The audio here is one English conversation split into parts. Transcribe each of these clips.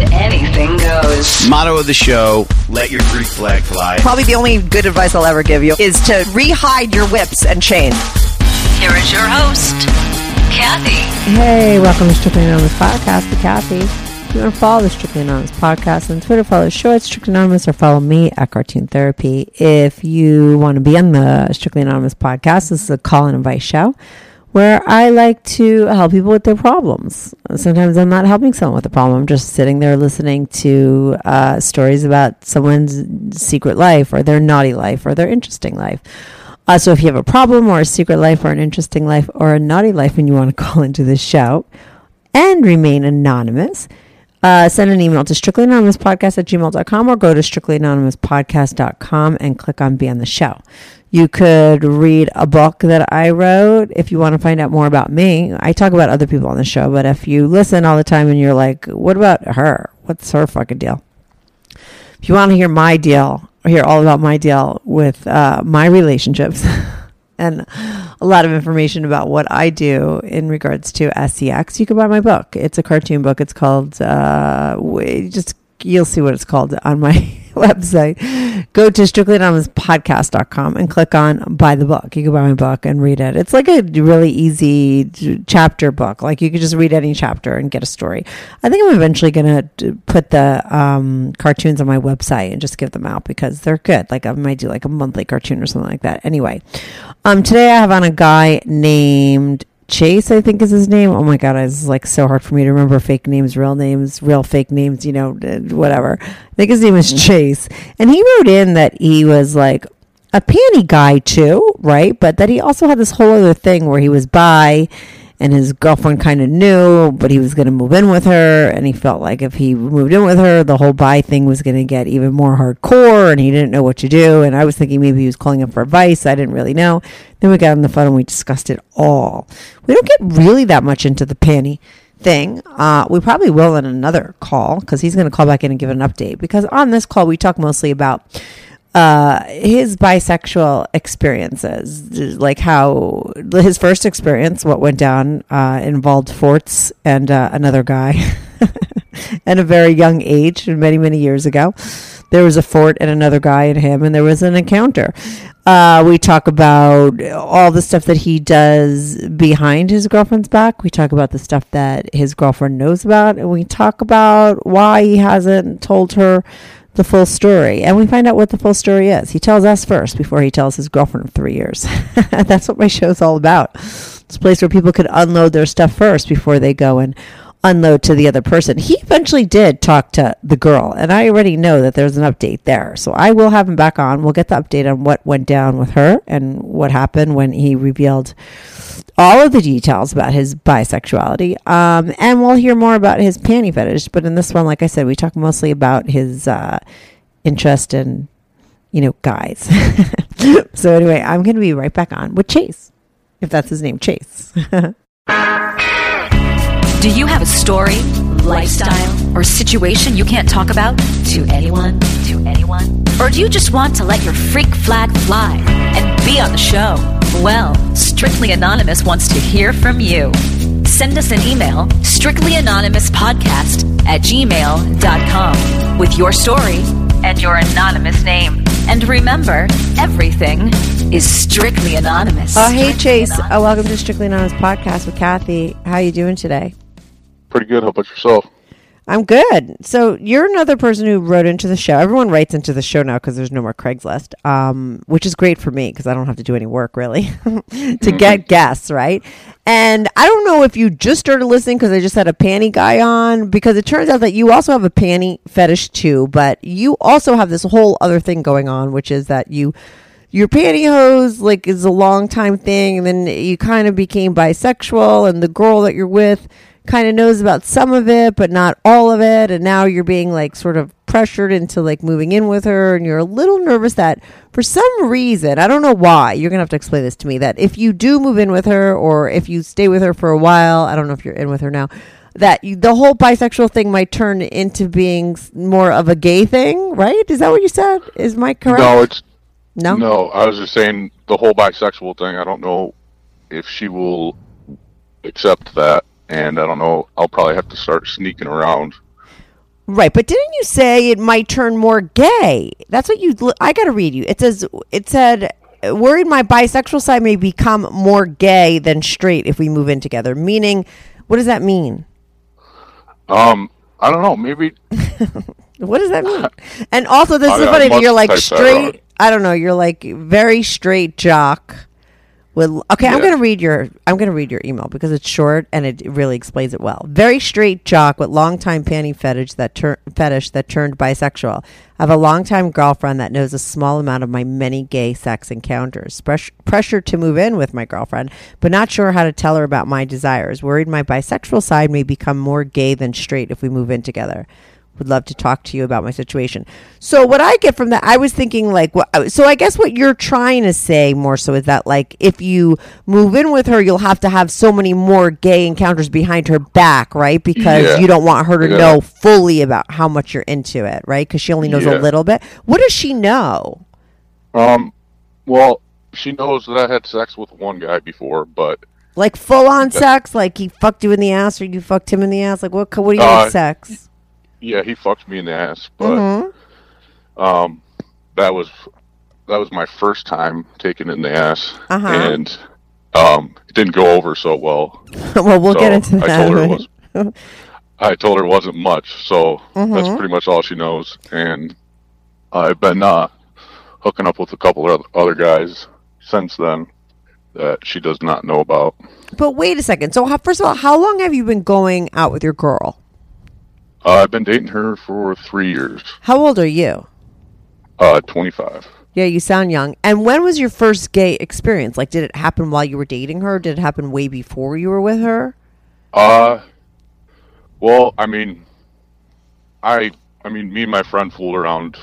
anything goes. Motto of the show: Let your Greek flag fly. Probably the only good advice I'll ever give you is to rehide your whips and chains. Here is your host, Kathy. Hey, welcome to Strictly Anonymous Podcast with Kathy. If you want to follow the Strictly Anonymous Podcast on Twitter, follow the show at Strictly Anonymous or follow me at Cartoon Therapy. If you want to be on the Strictly Anonymous Podcast, this is a call and advice show where I like to help people with their problems. Sometimes I'm not helping someone with a problem. I'm just sitting there listening to uh, stories about someone's secret life or their naughty life or their interesting life. Uh, so if you have a problem or a secret life or an interesting life or a naughty life and you want to call into the show and remain anonymous, uh, send an email to strictlyanonymouspodcast at gmail.com or go to strictlyanonymouspodcast.com and click on Be on the Show. You could read a book that I wrote if you want to find out more about me. I talk about other people on the show, but if you listen all the time and you're like, what about her? What's her fucking deal? If you want to hear my deal, hear all about my deal with uh, my relationships and a lot of information about what I do in regards to SEX, you can buy my book. It's a cartoon book. It's called, uh, just you'll see what it's called on my website. Go to strictlyanonymouspodcast.com and click on buy the book. You can buy my book and read it. It's like a really easy chapter book. Like you could just read any chapter and get a story. I think I'm eventually going to put the um, cartoons on my website and just give them out because they're good. Like I might do like a monthly cartoon or something like that. Anyway, um, today I have on a guy named Chase, I think is his name. Oh my god, it's like so hard for me to remember fake names, real names, real fake names, you know, whatever. I think his name is mm-hmm. Chase. And he wrote in that he was like a panty guy too, right? But that he also had this whole other thing where he was bi and his girlfriend kind of knew, but he was going to move in with her, and he felt like if he moved in with her, the whole bi thing was going to get even more hardcore, and he didn't know what to do. And I was thinking maybe he was calling him for advice. I didn't really know. Then we got on the phone and we discussed it all. We don't get really that much into the panty thing. Uh, we probably will in another call because he's going to call back in and give an update. Because on this call, we talk mostly about uh, his bisexual experiences, like how his first experience, what went down, uh, involved Forts and uh, another guy, and a very young age, many many years ago. There was a fort and another guy and him, and there was an encounter. Uh, we talk about all the stuff that he does behind his girlfriend's back. We talk about the stuff that his girlfriend knows about, and we talk about why he hasn't told her the full story. And we find out what the full story is. He tells us first before he tells his girlfriend of three years. That's what my show's all about. It's a place where people could unload their stuff first before they go and unload to the other person. He eventually did talk to the girl, and I already know that there's an update there. So I will have him back on. We'll get the update on what went down with her and what happened when he revealed all of the details about his bisexuality. Um, and we'll hear more about his panty fetish. But in this one, like I said, we talk mostly about his uh, interest in, you know, guys. so anyway, I'm going to be right back on with Chase, if that's his name, Chase. Do you have a story, lifestyle, or situation you can't talk about to anyone? To anyone? Or do you just want to let your freak flag fly and be on the show? Well, Strictly Anonymous wants to hear from you. Send us an email, strictlyanonymouspodcast at gmail.com, with your story and your anonymous name. And remember, everything is strictly anonymous. Oh, hey, Strictly Chase. anonymous. Uh, welcome to Strictly Anonymous Podcast with Kathy. How are you doing today? Pretty good. How about yourself? I'm good. So you're another person who wrote into the show. Everyone writes into the show now because there's no more Craigslist, um, which is great for me because I don't have to do any work really to get guests, right? And I don't know if you just started listening because I just had a panty guy on because it turns out that you also have a panty fetish too, but you also have this whole other thing going on, which is that you your pantyhose like is a long time thing and then you kind of became bisexual and the girl that you're with kind of knows about some of it but not all of it and now you're being like sort of pressured into like moving in with her and you're a little nervous that for some reason, I don't know why, you're going to have to explain this to me that if you do move in with her or if you stay with her for a while, I don't know if you're in with her now, that you, the whole bisexual thing might turn into being more of a gay thing, right? Is that what you said? Is my correct? No, it's no. no. I was just saying the whole bisexual thing. I don't know if she will accept that, and I don't know. I'll probably have to start sneaking around. Right, but didn't you say it might turn more gay? That's what you. I got to read you. It says it said worried my bisexual side may become more gay than straight if we move in together. Meaning, what does that mean? Um, I don't know. Maybe What does that mean? And also, this I- is funny you're like straight. I don't know. You're like very straight jock. Okay, I'm gonna read your I'm gonna read your email because it's short and it really explains it well. Very straight jock with longtime panty fetish that tur- fetish that turned bisexual. I have a longtime girlfriend that knows a small amount of my many gay sex encounters. Pres- pressure to move in with my girlfriend, but not sure how to tell her about my desires. Worried my bisexual side may become more gay than straight if we move in together would love to talk to you about my situation. So what I get from that, I was thinking like, what, so I guess what you're trying to say more so is that like, if you move in with her, you'll have to have so many more gay encounters behind her back, right? Because Yeah. you don't want her to Yeah. know fully about how much you're into it, right? Because she only knows a little bit. What does she know? Um, well, she knows that I had sex with one guy before, but Like full on sex, like he fucked you in the ass or you fucked him in the ass. Like what? What do you mean Uh, sex? Yeah, he fucked me in the ass. But Mm-hmm. um, that was that was my first time taking it in the ass, Uh-huh. and um, it didn't go over so well. well, we'll so get into that. I told her it was. I told her it wasn't much, so Mm-hmm. that's pretty much all she knows. And I've been uh, hooking up with a couple of other guys since then that she does not know about. But wait a second. So how, first of all, how long have you been going out with your girl? Uh, I've been dating her for three years. How old are you? Uh, 25. Yeah, you sound young. And when was your first gay experience? Like, did it happen while you were dating her? Did it happen way before you were with her? Uh, well, I mean, I, I mean, me and my friend fooled around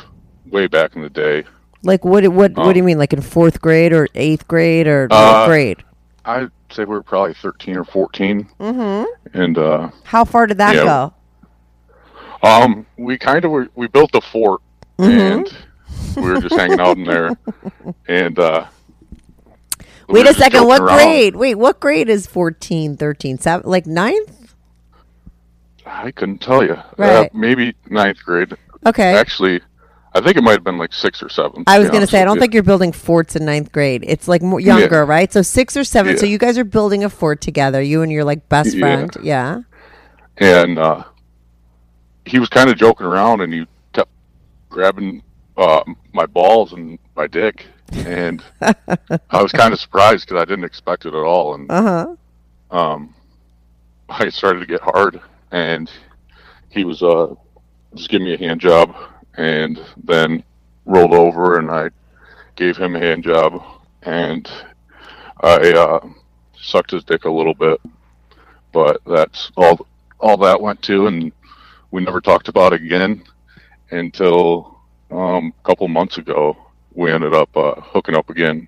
way back in the day. Like, what? What? what do you mean? Like in fourth grade or eighth grade or what Uh, grade? I'd say we were probably 13 or 14. Mm-hmm. And, uh, How far did that yeah. go? Um, we kind of were, we built a fort and we were just hanging out in there. And, uh, Wait were a second. What around. grade? Wait, what grade is 14, 13, 7? Like ninth? I couldn't tell you. Uh, Right. maybe ninth grade. Okay. Actually, I think it might have been like six or seven. I was going to say, I don't you. think you're building forts in ninth grade. It's like more younger, Yeah. right? So six or seven. So you guys are building a fort together, you and your like best Yeah. friend. Yeah. and uh, he was kind of joking around, and he kept grabbing uh, my balls and my dick, and I was kind of surprised because I didn't expect it at all, and Uh huh. um, I started to get hard, and he was uh, just giving me a hand job, and then rolled over, and I gave him a hand job, and I uh, sucked his dick a little bit, but that's all. All that went to, and we never talked about it again until um, a couple months ago. We ended up uh, hooking up again.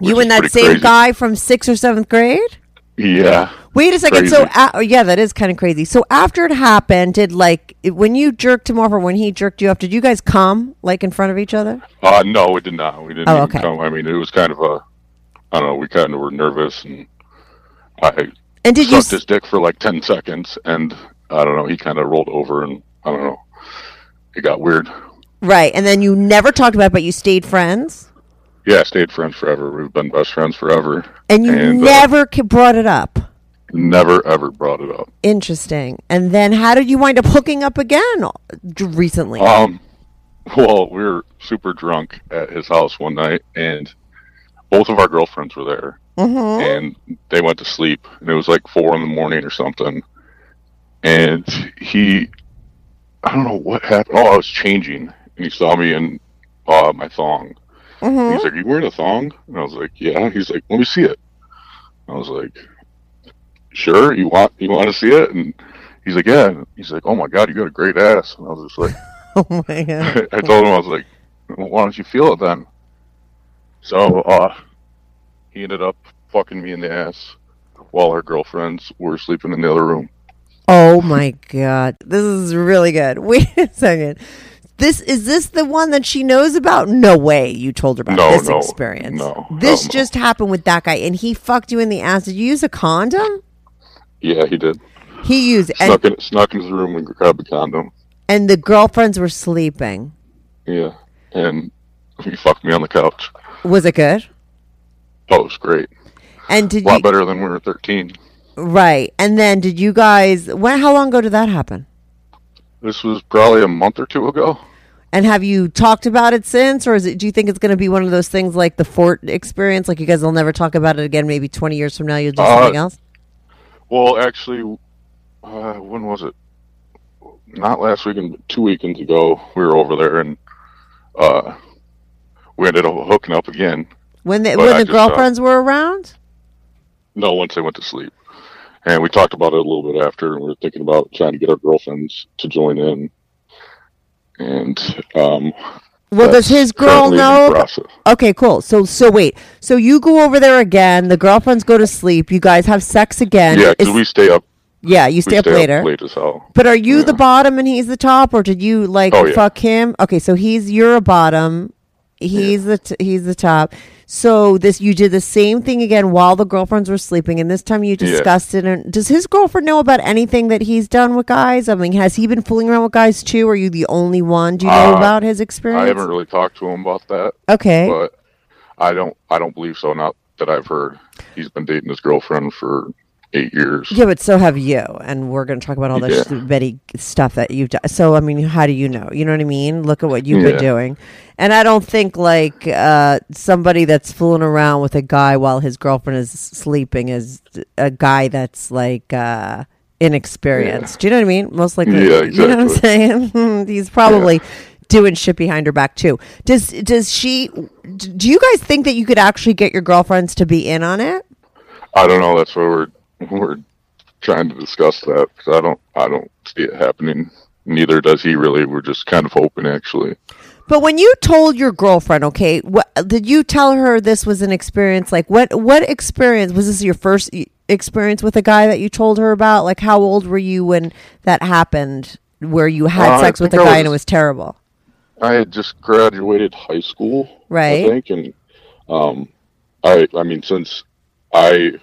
You and that same crazy. guy from sixth or seventh grade? Yeah. Wait a second. So, Crazy. a- yeah, that is kind of crazy. So, after it happened, did like when you jerked him off or when he jerked you off, did you guys come like in front of each other? Uh, no, we did not. We didn't Oh, even okay. come. I mean, it was kind of a, I don't know, we kind of were nervous and I And did you? sucked his dick for like 10 seconds and I don't know, he kind of rolled over and I don't know, it got weird. Right, and then you never talked about it, but you stayed friends, Yeah, I stayed friends forever. We've been best friends forever. and you uh, never ca- brought it up. never ever brought it up. Interesting. And then, how did you wind up hooking up again recently? Um, well, we were super drunk at his house one night, and both of our girlfriends were there, Mm-hmm. and they went to sleep, and it was like four in the morning or something. And he, I don't know what happened. Oh, I was changing, and he saw me in uh, my thong. Mm-hmm. He's like, "You wearing a thong?" And I was like, "Yeah." He's like, "Let me see it." I was like, "Sure, you want you want to see it?" And he's like, "Yeah." And he's like, "Oh my god, you got a great ass." And I was just like, Oh my god. I told him I was like, well, "Why don't you feel it then?" So uh, he ended up fucking me in the ass while our girlfriends were sleeping in the other room. Oh my god. This is really good. Wait a second. This is this the one that she knows about? No way you told her about No, this no, experience. no, This no. just happened with that guy and he fucked you in the ass. Did you use a condom? Yeah, he did. He used and, Snuck in, snuck in his room and grabbed a condom. and the girlfriends were sleeping. Yeah, and he fucked me on the couch. Was it good? Oh, it was great. And did A lot you better than when we were 13. Right? And then did you guys when how long ago did that happen? This was probably a month or two ago. And have you talked about it since, or is it? Do you think it's going to be one of those things like the Fort experience? Like you guys will never talk about it again. Maybe twenty years from now, you'll do Uh, something else. Well, actually, uh, when was it? Not last weekend, but two weekends ago. We were over there, and uh, we ended up hooking up again. When the when I the just, uh, girlfriends were around. No, once they went to sleep, and we talked about it a little bit after, and we were thinking about trying to get our girlfriends to join in. And um, Well, does his girl know? Okay, cool. So so wait. So you go over there again. The girlfriends go to sleep. You guys have sex again. Yeah, because we stay up. yeah, you stay up stay later. up late as hell. But are you Yeah. the bottom and he's the top, or did you like Oh, yeah. fuck him? Okay, so he's you're a bottom, he's the t- he's the top. So this you did the same thing again while the girlfriends were sleeping, and this time you Yeah. discussed it. And does his girlfriend know about anything that he's done with guys? I mean, has he been fooling around with guys too? Are you the only one? Do you know Uh, about his experience? I haven't really talked to him about that. okay, but I don't I don't believe so. Not that I've heard. He's been dating his girlfriend for eight years. yeah, but so have you, and we're going to talk about all this Yeah. Betty stuff that you've done. So, I mean, how do you know? You know what I mean? Look at what you've been doing, and I don't think like uh, somebody that's fooling around with a guy while his girlfriend is sleeping is a guy that's like uh, inexperienced. Do you know what I mean? Most likely, Yeah, you know what I'm saying? He's probably. Doing shit behind her back too. Does does she? Do you guys think that you could actually get your girlfriends to be in on it? I don't know. That's why we're we're trying to discuss that because I don't I don't see it happening. Neither does he really. We're just kind of hoping actually. But when you told your girlfriend, okay, what did you tell her this was an experience? Like what what experience was this your first experience with a guy that you told her about? Like how old were you when that happened where you had Uh, sex with a guy and it was- was terrible? I had just graduated high school, Right. I think, and um, I I mean since I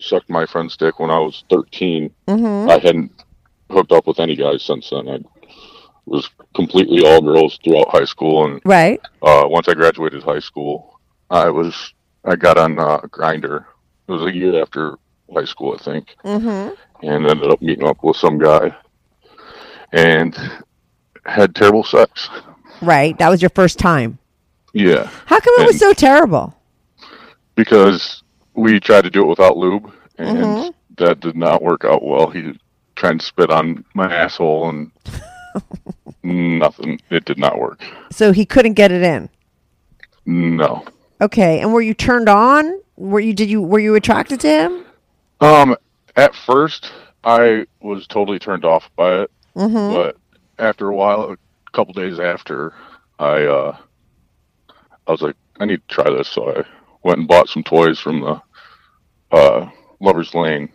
sucked my friend's dick when I was 13 Mm-hmm. I hadn't hooked up with any guys since then. I was completely all girls throughout high school, and Right. uh, once I graduated high school, I was I got on uh, Grindr. It was a year after high school, I think, Mm-hmm. and ended up meeting up with some guy, and had terrible sex. Right. That was your first time. Yeah, How come it was so terrible? because we tried to do it without lube, and Mm-hmm. that did not work out well. He tried to spit on my asshole, and nothing. It did not work. So he couldn't get it in. No. Okay. And were you turned on? Were you did you were you attracted to him? Um, at first, I was totally turned off by it, Mm-hmm. but after a while, a couple days after, I uh, I was like, I need to try this. So I went and bought some toys from the uh, Lovers Lane.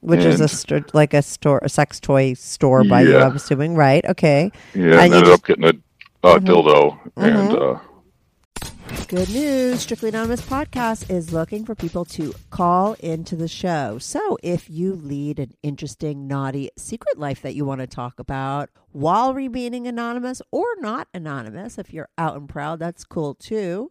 Which is a And- st- like a store, a sex toy store by you, I'm assuming, right? Okay. Yeah, And and ended just- Mm-hmm. up getting a uh, dildo, and uh, Good news. Strictly Anonymous Podcast is looking for people to call into the show. So if you lead an interesting, naughty secret life that you want to talk about while remaining anonymous or not anonymous, if you're out and proud, that's cool too.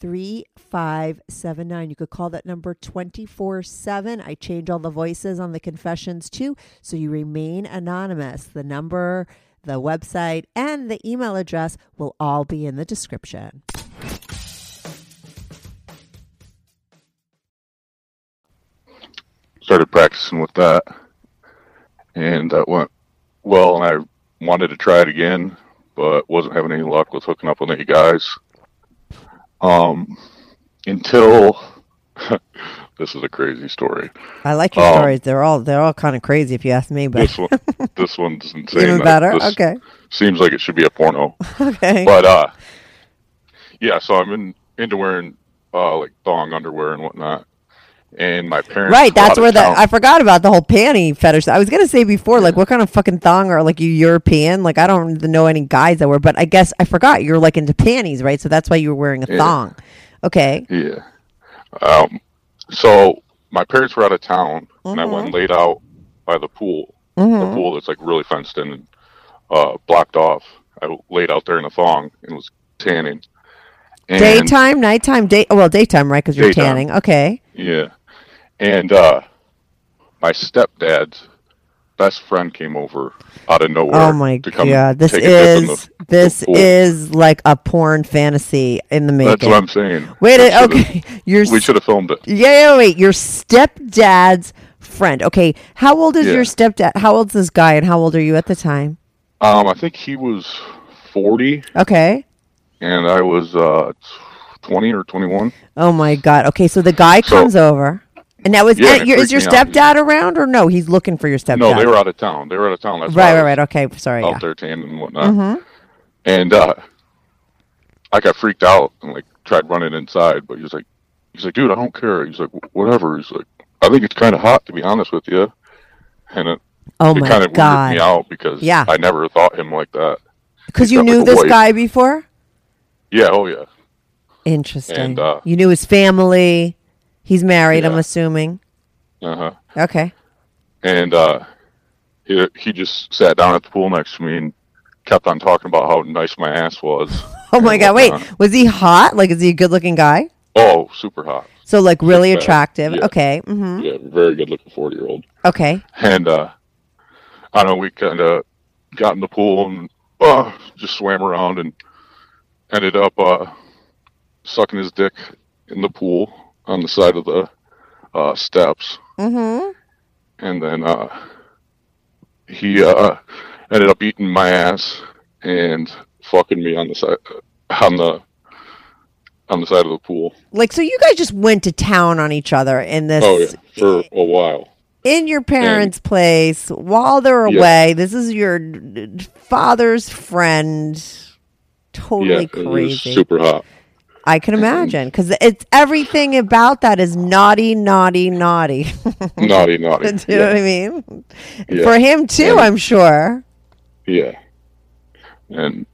3579. You could call that number 24 7. I change all the voices on the confessions too, so you remain anonymous. The number, the website, and the email address will all be in the description. started practicing with that, and that went well. And I wanted to try it again, but wasn't having any luck with hooking up with any guys. Um, until this is a crazy story. I like your Um, stories. They're all they're all kind of crazy if you ask me. But This one, this one's insane. even better. Okay. Seems like it should be a porno. Okay. But uh, yeah. So I'm in, into wearing uh like thong underwear and whatnot, and my parents. Right, that's where the town. I forgot about the whole panty fetish. I was gonna say before, like, what kind of fucking thong are like you European? Like, I don't know any guys that were, but I guess I forgot you're like into panties, right? So that's why you were wearing a Yeah. thong. Okay, Yeah. Um, so my parents were out of town, and I went Mm-hmm. laid out by the pool. The pool that's like really fenced in and uh, blocked off. I laid out there in a thong and was tanning. And, daytime, nighttime, day. oh, Well, daytime, right? Because you're Daytime. tanning. Okay, Yeah. And uh, my stepdad's best friend came over out of nowhere. Oh my to come god, this take a dip in is the- this the is like a porn fantasy in the making. That's what I'm saying. Wait, a- should've- okay, your We should have filmed it. Yeah, yeah, wait. Your stepdad's friend. Okay, how old is Yeah. your stepdad? How old's this guy, and how old are you at the time? Um, I think he was 40, Okay. and I was uh, 20 or 21. Oh my god. Okay, so the guy So- comes over, and now is Yeah, your, is your me out. stepdad around or no? He's looking for your stepdad. No, they were out of town. They were out of town. That's right, right, right. Okay, sorry. Out Yeah. tanning and whatnot. And uh, I got freaked out and like tried running inside, but he was like, he's like, dude, I don't care. He's like, whatever. He's like, I think it's kind of hot to be honest with you. And it, Oh it kind of weirded me out because Yeah. I never thought him like that. Because you knew like, this guy before. Yeah, oh yeah. Interesting. And, uh, you knew his family. He's married. I'm assuming. Uh huh. Okay. and uh, he he just sat down at the pool next to me and kept on talking about how nice my ass was. Oh my god. Wait, was he hot? Like, is he a good-looking guy? Oh, super hot. So like really pack. attractive. Yeah. Okay. hmm Yeah, very good looking forty year old. Okay. And uh, I don't know, we kind of got in the pool and uh, just swam around and ended up uh, sucking his dick in the pool on the side of the uh, steps. Mm-hmm. and then uh, he uh, ended up eating my ass and fucking me on the side on the on the side of the pool. Like, so you guys just went to town on each other in this Oh yeah, for a while. in your parents' place while they're Yeah. away. This is your father's friend. Totally yeah, crazy. super hot. I can imagine because it's everything about that is naughty, naughty, naughty. Naughty, naughty. Do you know what I mean? Yeah. For him too, Yeah. I'm sure. yeah, and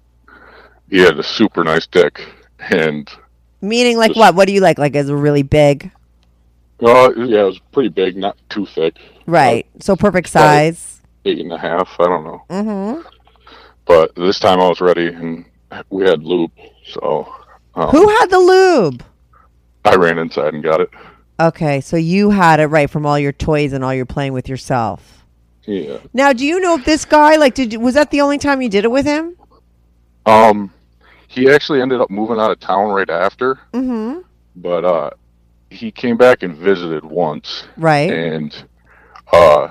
he had a super nice dick, and Meaning, like Just- what? What do you like? Like, is it really big? well, yeah, it was pretty big, not too thick. Right. So perfect size. eight and a half. I don't know. Mm-hmm. But this time I was ready, and we had loop, so um, Who had the lube? I ran inside and got it. Okay, so you had it right from all your toys and all your playing with yourself. Yeah. Now, do you know if this guy like did was that the only time you did it with him? Um, he actually ended up moving out of town right after, Mm-hmm. but uh, he came back and visited once, Right. and uh,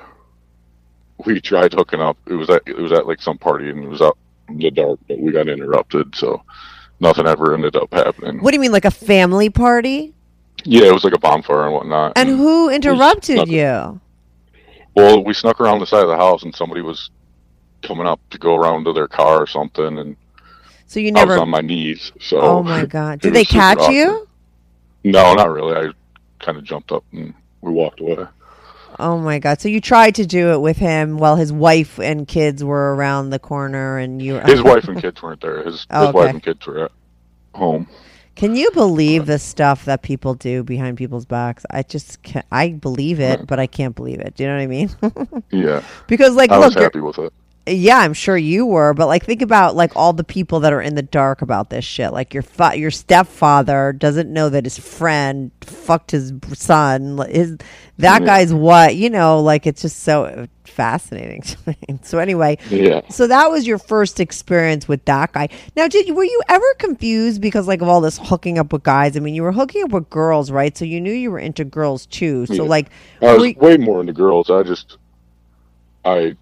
we tried hooking up. It was at it was at like some party, and it was out in the dark, but we got interrupted, so nothing ever ended up happening. What do you mean, like a family party? Yeah, it was like a bonfire and whatnot. And who interrupted you? Well, we snuck around the side of the house, and somebody was coming up to go around to their car or something, and So you I never. was on my knees. So oh my god! Did they catch awkward. you? No, not really. I kind of jumped up and we walked away. Oh my god! So you tried to do it with him while his wife and kids were around the corner, and you. His wife and kids weren't there. His, Oh, his wife and kids were at home. Can you believe the stuff that people do behind people's backs? I just can't. I believe it, but I can't believe it. Do you know what I mean? Yeah, because, like, I look, was happy with it. Yeah, I'm sure you were, but like think about like all the people that are in the dark about this shit. Like your fa- your stepfather doesn't know that his friend fucked his son. His that mm. guy's what you know. Like it's just so fascinating. to me. so anyway, Yeah. so that was your first experience with that guy. Now, did were you ever confused because like of all this hooking up with guys? I mean, you were hooking up with girls, right? So you knew you were into girls too. So Yeah. like, I was you- way more into girls. I just, I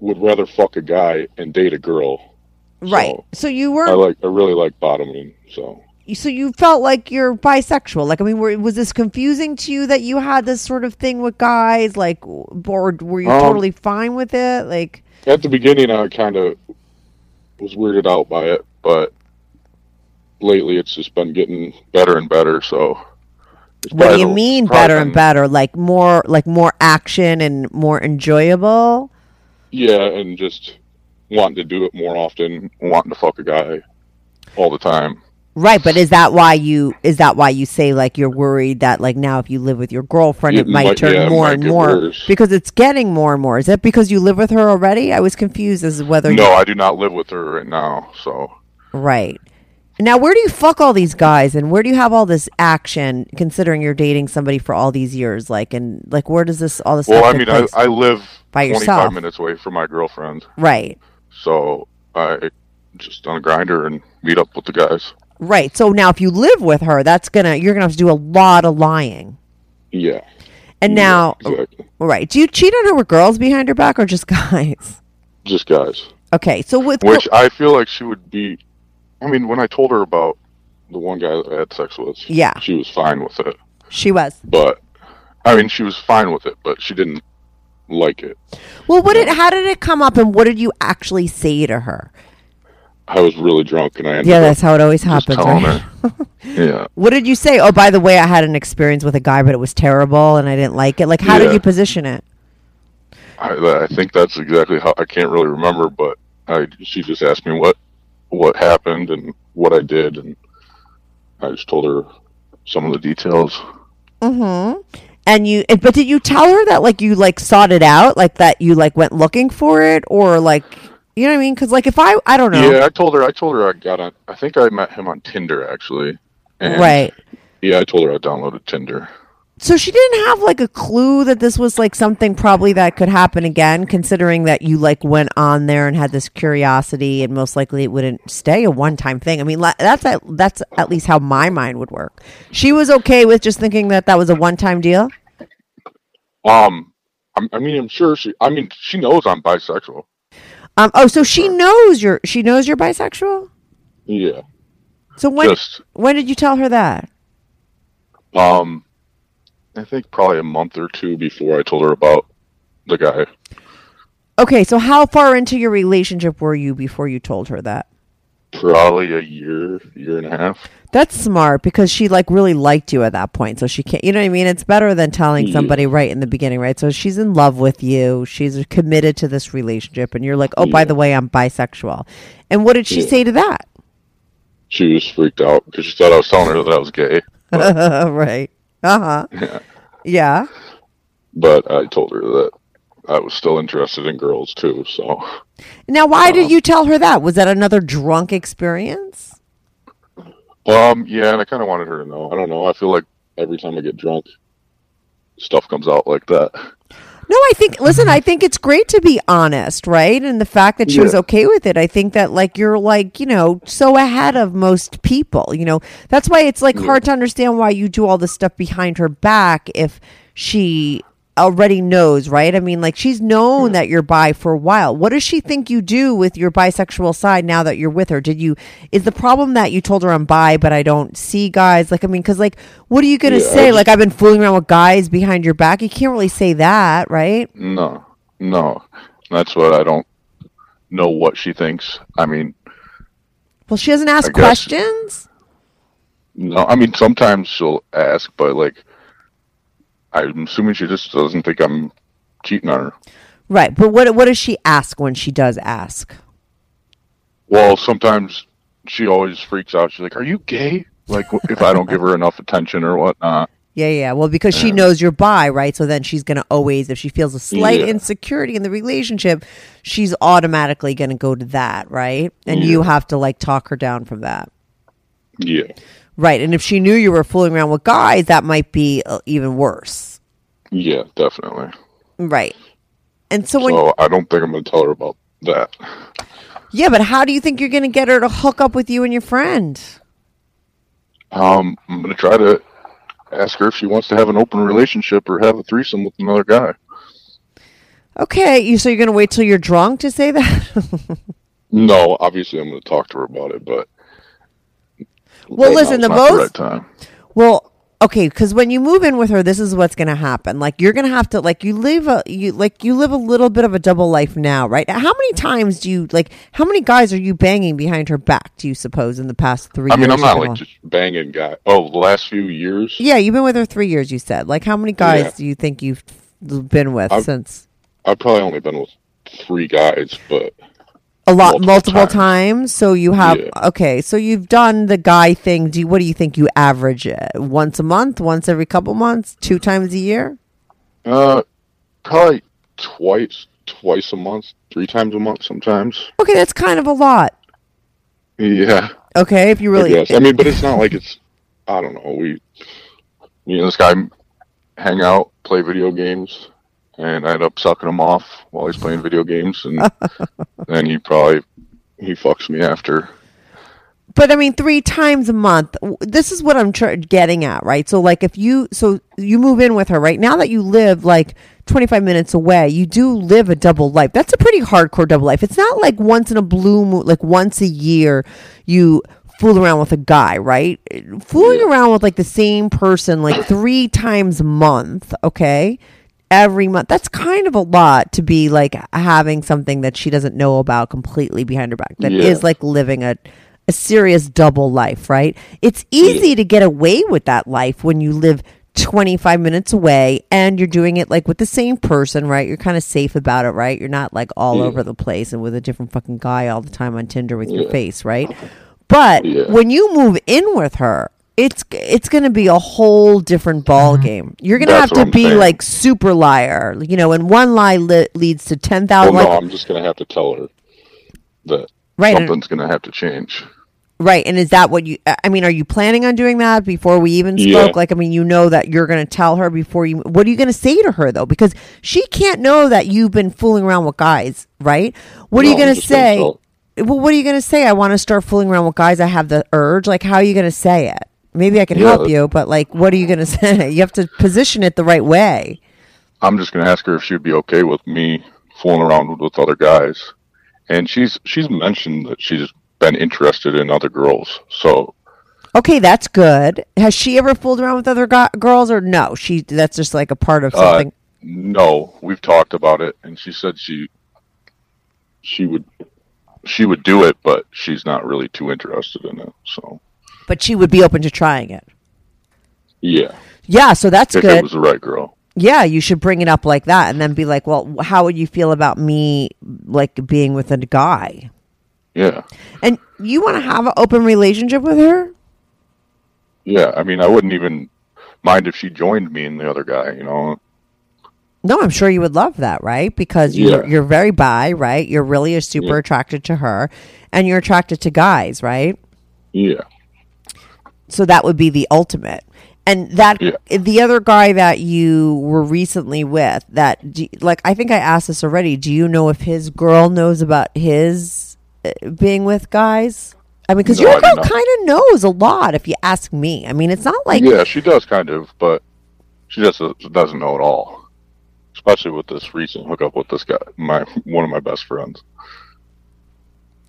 would rather fuck a guy and date a girl. right? So, So you I were like, I really like bottoming. So so you felt like you're bisexual. Like, I mean, were, was this confusing to you that you had this sort of thing with guys? Like, or were you Um, totally fine with it? Like, at the beginning, I kind of was weirded out by it, but lately it's just been getting better and better. So what do you mean better and better? Like more, like more action and more enjoyable. Yeah, and just wanting to do it more often, wanting to fuck a guy all the time. Right, but is that why you is that why you say like you're worried that like now if you live with your girlfriend it It might might- turn yeah, more might and more worse. because it's getting more and more. Is that because you live with her already? I was confused as to whether No, I do not live with her right now. So right. Now, where do you fuck all these guys, and where do you have all this action? Considering you're dating somebody for all these years, like, and like, where does this all this? well, I mean, I. I live By 25 yourself. minutes away from my girlfriend, right, so I just on a Grindr and meet up with the guys. right. So now, if you live with her, that's gonna you're gonna have to do a lot of lying. Yeah. And now, exactly. right? Do you cheat on her with girls behind her back or just guys? just guys. Okay, so with Which I feel like she would be. I mean, when I told her about the one guy that I had sex with, Yeah. she was fine with it. she was. But I mean, she was fine with it, but she didn't like it. Well, what did how did it come up, and what did you actually say to her? I was really drunk, and I ended Yeah, that's how it always happens, right? yeah. What did you say? Oh, by the way, I had an experience with a guy, but it was terrible, and I didn't like it. Like, how did you position it? I, I think that's exactly how I can't really remember, but I she just asked me what what happened and what I did, and I just told her some of the details. Mm-hmm. And you, but did you tell her that like you like sought it out, like that you like went looking for it, or like you know what I mean? Because like if I, I don't know, Yeah, I told her. I told her I got on. I think I met him on Tinder actually. And right? Yeah, I told her I downloaded Tinder. So she didn't have like a clue that this was like something probably that could happen again, considering that you like went on there and had this curiosity, and most likely it wouldn't stay a one time thing. I mean, that's at, that's at least how my mind would work. She was okay with just thinking that that was a one time deal. Um, I mean, I'm sure she. I mean, she knows I'm bisexual. Um. Oh, so she knows you're she knows you're bisexual. Yeah. So when Just when did you tell her that? um, I think probably a month or two before I told her about the guy. Okay, so how far into your relationship were you before you told her that? Probably a year, year and a half. That's smart because she like really liked you at that point. So she can't, you know what I mean? It's better than telling Yeah. somebody right in the beginning, right? So she's in love with you. She's committed to this relationship and you're like, "Oh, by the way, I'm bisexual." And what did she Yeah. say to that? She was freaked out because she thought I was telling her that I was gay. Right. Uh-huh. yeah. Yeah. but I told her that I was still interested in girls too. So Now, why did you tell her that? Was that another drunk experience? Um, yeah, and I kind of wanted her to know. I don't know. I feel like every time I get drunk, stuff comes out like that. No, I think listen, I mm-hmm. think it's great to be honest, right? And the fact that she was okay with it, I think that like you're like, you know, so ahead of most people, you know. That's why it's like hard to understand why you do all this stuff behind her back if she already knows, right? I mean, like she's known hmm. that you're bi for a while. What does she think you do with your bisexual side now that you're with her? Did you is the problem that you told her I'm bi but I don't see guys? Like I mean, cuz like what are you going to Yeah, say? Like I've been fooling around with guys behind your back? You can't really say that, right? No, no, that's what I don't know what she thinks. I mean, Well, she doesn't ask I guess- questions. no, I mean sometimes she'll ask, but like, I'm assuming she just doesn't think I'm cheating on her. Right, but what what does she ask when she does ask? Well, sometimes she always freaks out. She's like, "Are you gay?" Like if I don't give her enough attention or whatnot. Yeah, yeah. Well, because she knows you're bi, right? So then she's going to always, if she feels a slight Yeah. insecurity in the relationship, she's automatically going to go to that, right? And you have to like talk her down from that. Yeah. Right. And if she knew you were fooling around with guys, that might be uh, even worse. Yeah, definitely. Right. And so when, I don't think I'm going to tell her about that. yeah, but how do you think you're going to get her to hook up with you and your friend? Um, I'm going to try to ask her if she wants to have an open relationship or have a threesome with another guy. Okay. You, so you're going to wait till you're drunk to say that? No, obviously I'm going to talk to her about it, but Well, listen, the most-. Well, okay, because when you move in with her, this is what's going to happen. Like you're going to have to like you live a you like you live a little bit of a double life now, right? How many times do you like? How many guys are you banging behind her back? Do you suppose in the past three? I mean, years I'm not like just banging guy. Oh, the last few years. Yeah, you've been with her three years. You said like how many guys Yeah. do you think you've been with I've- since? I've probably only been with three guys, but A lot, multiple multiple, times. times. So you have Yeah. okay. So you've done the guy thing. Do you, what do you think you average it? Once a month, once every couple months, two times a year? uh, probably twice, twice a month, three times a month sometimes. Okay, that's kind of a lot. Yeah, Okay, if you I really, guess. I mean, but it's not like it's. I don't know. We, me and this guy hang out, play video games, and I end up sucking him off while he's playing video games, and then he probably he fucks me after. but I mean, three times a month. This is what I'm tr- getting at, right? So, like, if you, so you move in with her, right? Now that you live like 25 minutes away, you do live a double life. That's a pretty hardcore double life. It's not like once in a blue moon, like once a year, you fool around with a guy, right? Fooling around with like the same person like three times a month, okay? Every month. That's kind of a lot to be like having something that she doesn't know about completely behind her back. That is Yeah. like living a a serious double life, right? It's easy to get away with that life when you live 25 minutes away and you're doing it like with the same person, right? You're kind of safe about it, right? You're not like all over the place and with a different fucking guy all the time on Tinder with your face, right? But Yeah. when you move in with her, it's it's going to be a whole different mm-hmm. ball game. You're going to have to I'm be saying. like super liar, you know, and one lie li- leads to 10,000 Well, like I'm just gonna have to tell her that Right, something's gonna have to change. Right. And is that what you, I mean, are you planning on doing that before we even spoke? Yeah. Like, I mean, you know that you're going to tell her before you, what are you going to say to her though? Because she can't know that you've been fooling around with guys, right? What are you going to say? well, what are you going to say? I want to start fooling around with guys. I have the urge. Like, how are you going to say it? Maybe I can Yeah. help you, but like, what are you going to say? You have to position it the right way. I'm just gonna ask her if she'd be okay with me fooling around with, other guys, and she's she's mentioned that she's been interested in other girls. So Okay, that's good. Has she ever fooled around with other go- girls or no? She, that's just like a part of uh, something. no, we've talked about it, and she said she she would she would do it, but she's not really too interested in it. So but she would be open to trying it. yeah, Yeah, so that's if good. it was the right girl. yeah, you should bring it up like that and then be like, well, how would you feel about me like being with a guy? Yeah, And you want to have an open relationship with her? yeah. I mean, I wouldn't even mind if she joined me and the other guy. You know, No, I'm sure you would love that, right? Because you're Yeah. you're very bi, right? You're really super Yeah. attracted to her, and you're attracted to guys, right? yeah. So that would be the ultimate. And that Yeah. the other guy that you were recently with, that like I think I asked this already. Do you know if his girl knows about his uh, being with guys? I mean, because No, your girl kind of knows a lot. If you ask me, I mean, it's not like yeah, she does kind of, but she just doesn't know at all. Especially with this recent hookup with this guy, my one of my best friends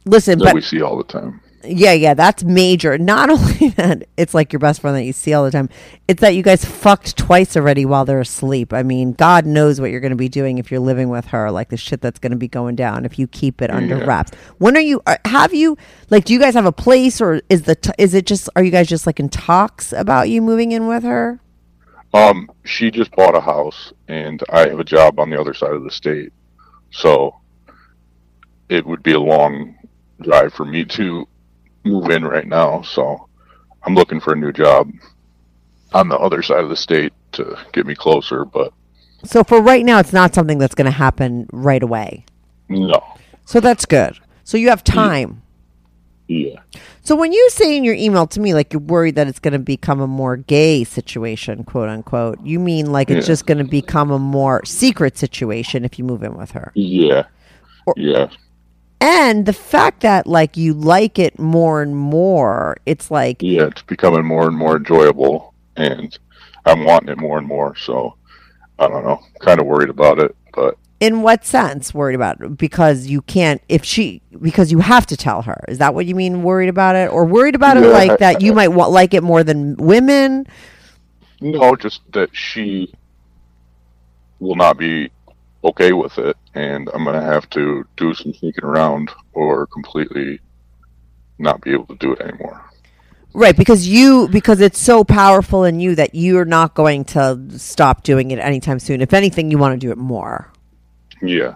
listen, that but we see all the time. Yeah, yeah, that's major. Not only that it's like your best friend that you see all the time, it's that you guys fucked twice already while they're asleep. I mean, God knows what you're going to be doing if you're living with her, like the shit that's going to be going down if you keep it under Yeah. wraps. When are you are- have you like do you guys have a place or is the t- is it just are you guys just like in talks about you moving in with her? Um, she just bought a house, and I have a job on the other side of the state, so it would be a long drive for me to move in right now. So I'm looking for a new job. on the other side of the state to get me closer, but So for right now, it's not something that's going to happen right away. no. So that's good. So you have time. Yeah. So when you say in your email to me, like you're worried that it's going to become a more gay situation, quote unquote, you mean like it's Yeah. just going to become a more secret situation if you move in with her. Yeah. yeah. And the fact that like you like it more and more, it's like Yeah. It's becoming more and more enjoyable and I'm wanting it more and more. So I don't know. Kind of worried about it, but in what sense worried about it? Because you can't if she because you have to tell her. Is that what you mean worried about it or worried about it like that you might want like it more than women? no, just that she will not be okay with it and I'm going to have to do some sneaking around or completely not be able to do it anymore. Right, because you because it's so powerful in you that you're not going to stop doing it anytime soon. If anything, you want to do it more. Yeah.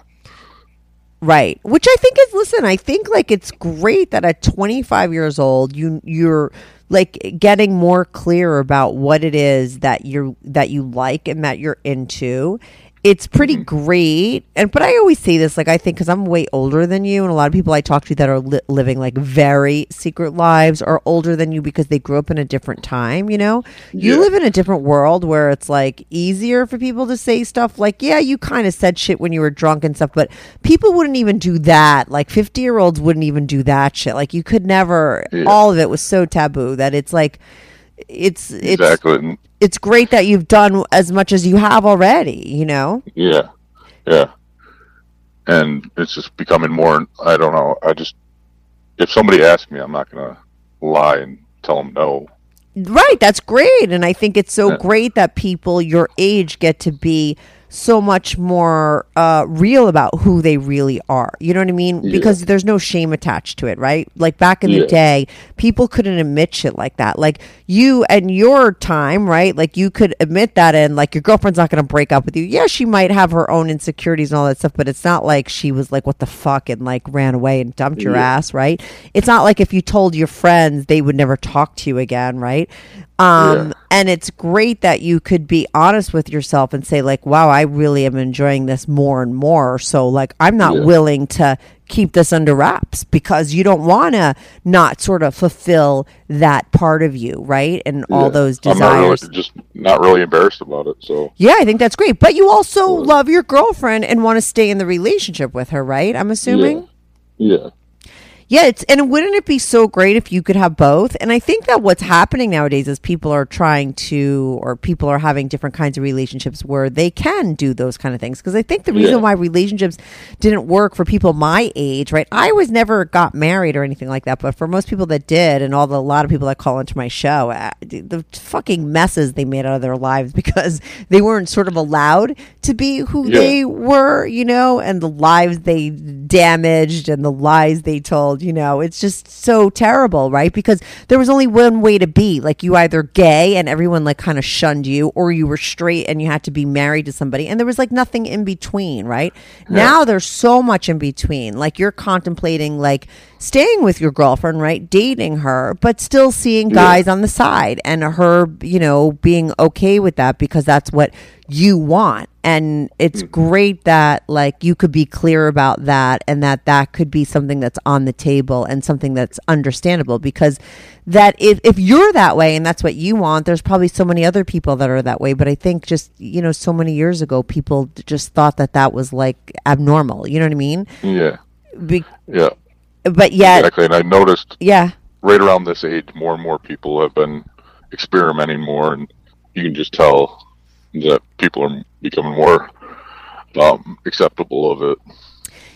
Right. Which I think is listen, I think like it's great that at 25 years old you you're like getting more clear about what it is that you're that you like and that you're into. It's pretty mm-hmm. great. And but I always say this like I think cuz I'm way older than you and a lot of people I talk to that are li- living like very secret lives are older than you because they grew up in a different time, you know? You live in a different world where it's like easier for people to say stuff like, yeah, you kind of said shit when you were drunk and stuff, but people wouldn't even do that. Like 50 year olds wouldn't even do that shit. Like you could never, Yeah. all of it was so taboo that it's like, it's, it's, Exactly. And it's great that you've done as much as you have already, you know? Yeah, yeah, and it's just becoming more. I don't know. I just if somebody asks me, I'm not gonna lie and tell them no. Right, that's great. And I think it's so Yeah. great that people your age get to be so much more uh, real about who they really are. You know what I mean? Yeah. Because there's no shame attached to it, right? Like back in the day, people couldn't admit shit like that. Like you and your time, right? Like you could admit that and like your girlfriend's not going to break up with you. Yeah, she might have her own insecurities and all that stuff, but it's not like she was like, what the fuck, and like ran away and dumped your Yeah. ass, right? It's not like if you told your friends, they would never talk to you again, right? Um, Yeah. and it's great that you could be honest with yourself and say like wow i really am enjoying this more and more. So like i'm not Yeah. willing to keep this under wraps because you don't want to not sort of fulfill that part of you right? And all Yeah. those I'm not really, desires. just not really embarrassed about it. So. Yeah i think that's great. But you also love your girlfriend and want to stay in the relationship with her right? I'm assuming? Yeah, yeah, it's and wouldn't it be so great if you could have both? And I think that what's happening nowadays is people are trying to or people are having different kinds of relationships where they can do those kind of things because I think the reason Yeah. why relationships didn't work for people my age, right? I was never got married or anything like that, but for most people that did and all the a lot of people that call into my show, uh, the fucking messes they made out of their lives because they weren't sort of allowed to be who Yeah. they were, you know, and the lives they damaged and the lies they told, you know, it's just so terrible, right? Because there was only one way to be. Like you either gay and everyone like kind of shunned you, or you were straight and you had to be married to somebody. And there was like nothing in between, right? Now there's so much in between. Like you're contemplating like staying with your girlfriend, right? Dating her, but still seeing guys on the side and her, you know, being okay with that because that's what you want. And it's mm-hmm. great that like you could be clear about that and that that could be something that's on the table and something that's understandable because that if, if you're that way and that's what you want, there's probably so many other people that are that way. But I think just, you know, so many years ago, people just thought that that was like abnormal. You know what I mean? yeah, Be- yeah. But yet, Exactly. And I noticed yeah. right around this age, more and more people have been experimenting more, and you can just tell that people are becoming more um, acceptable of it.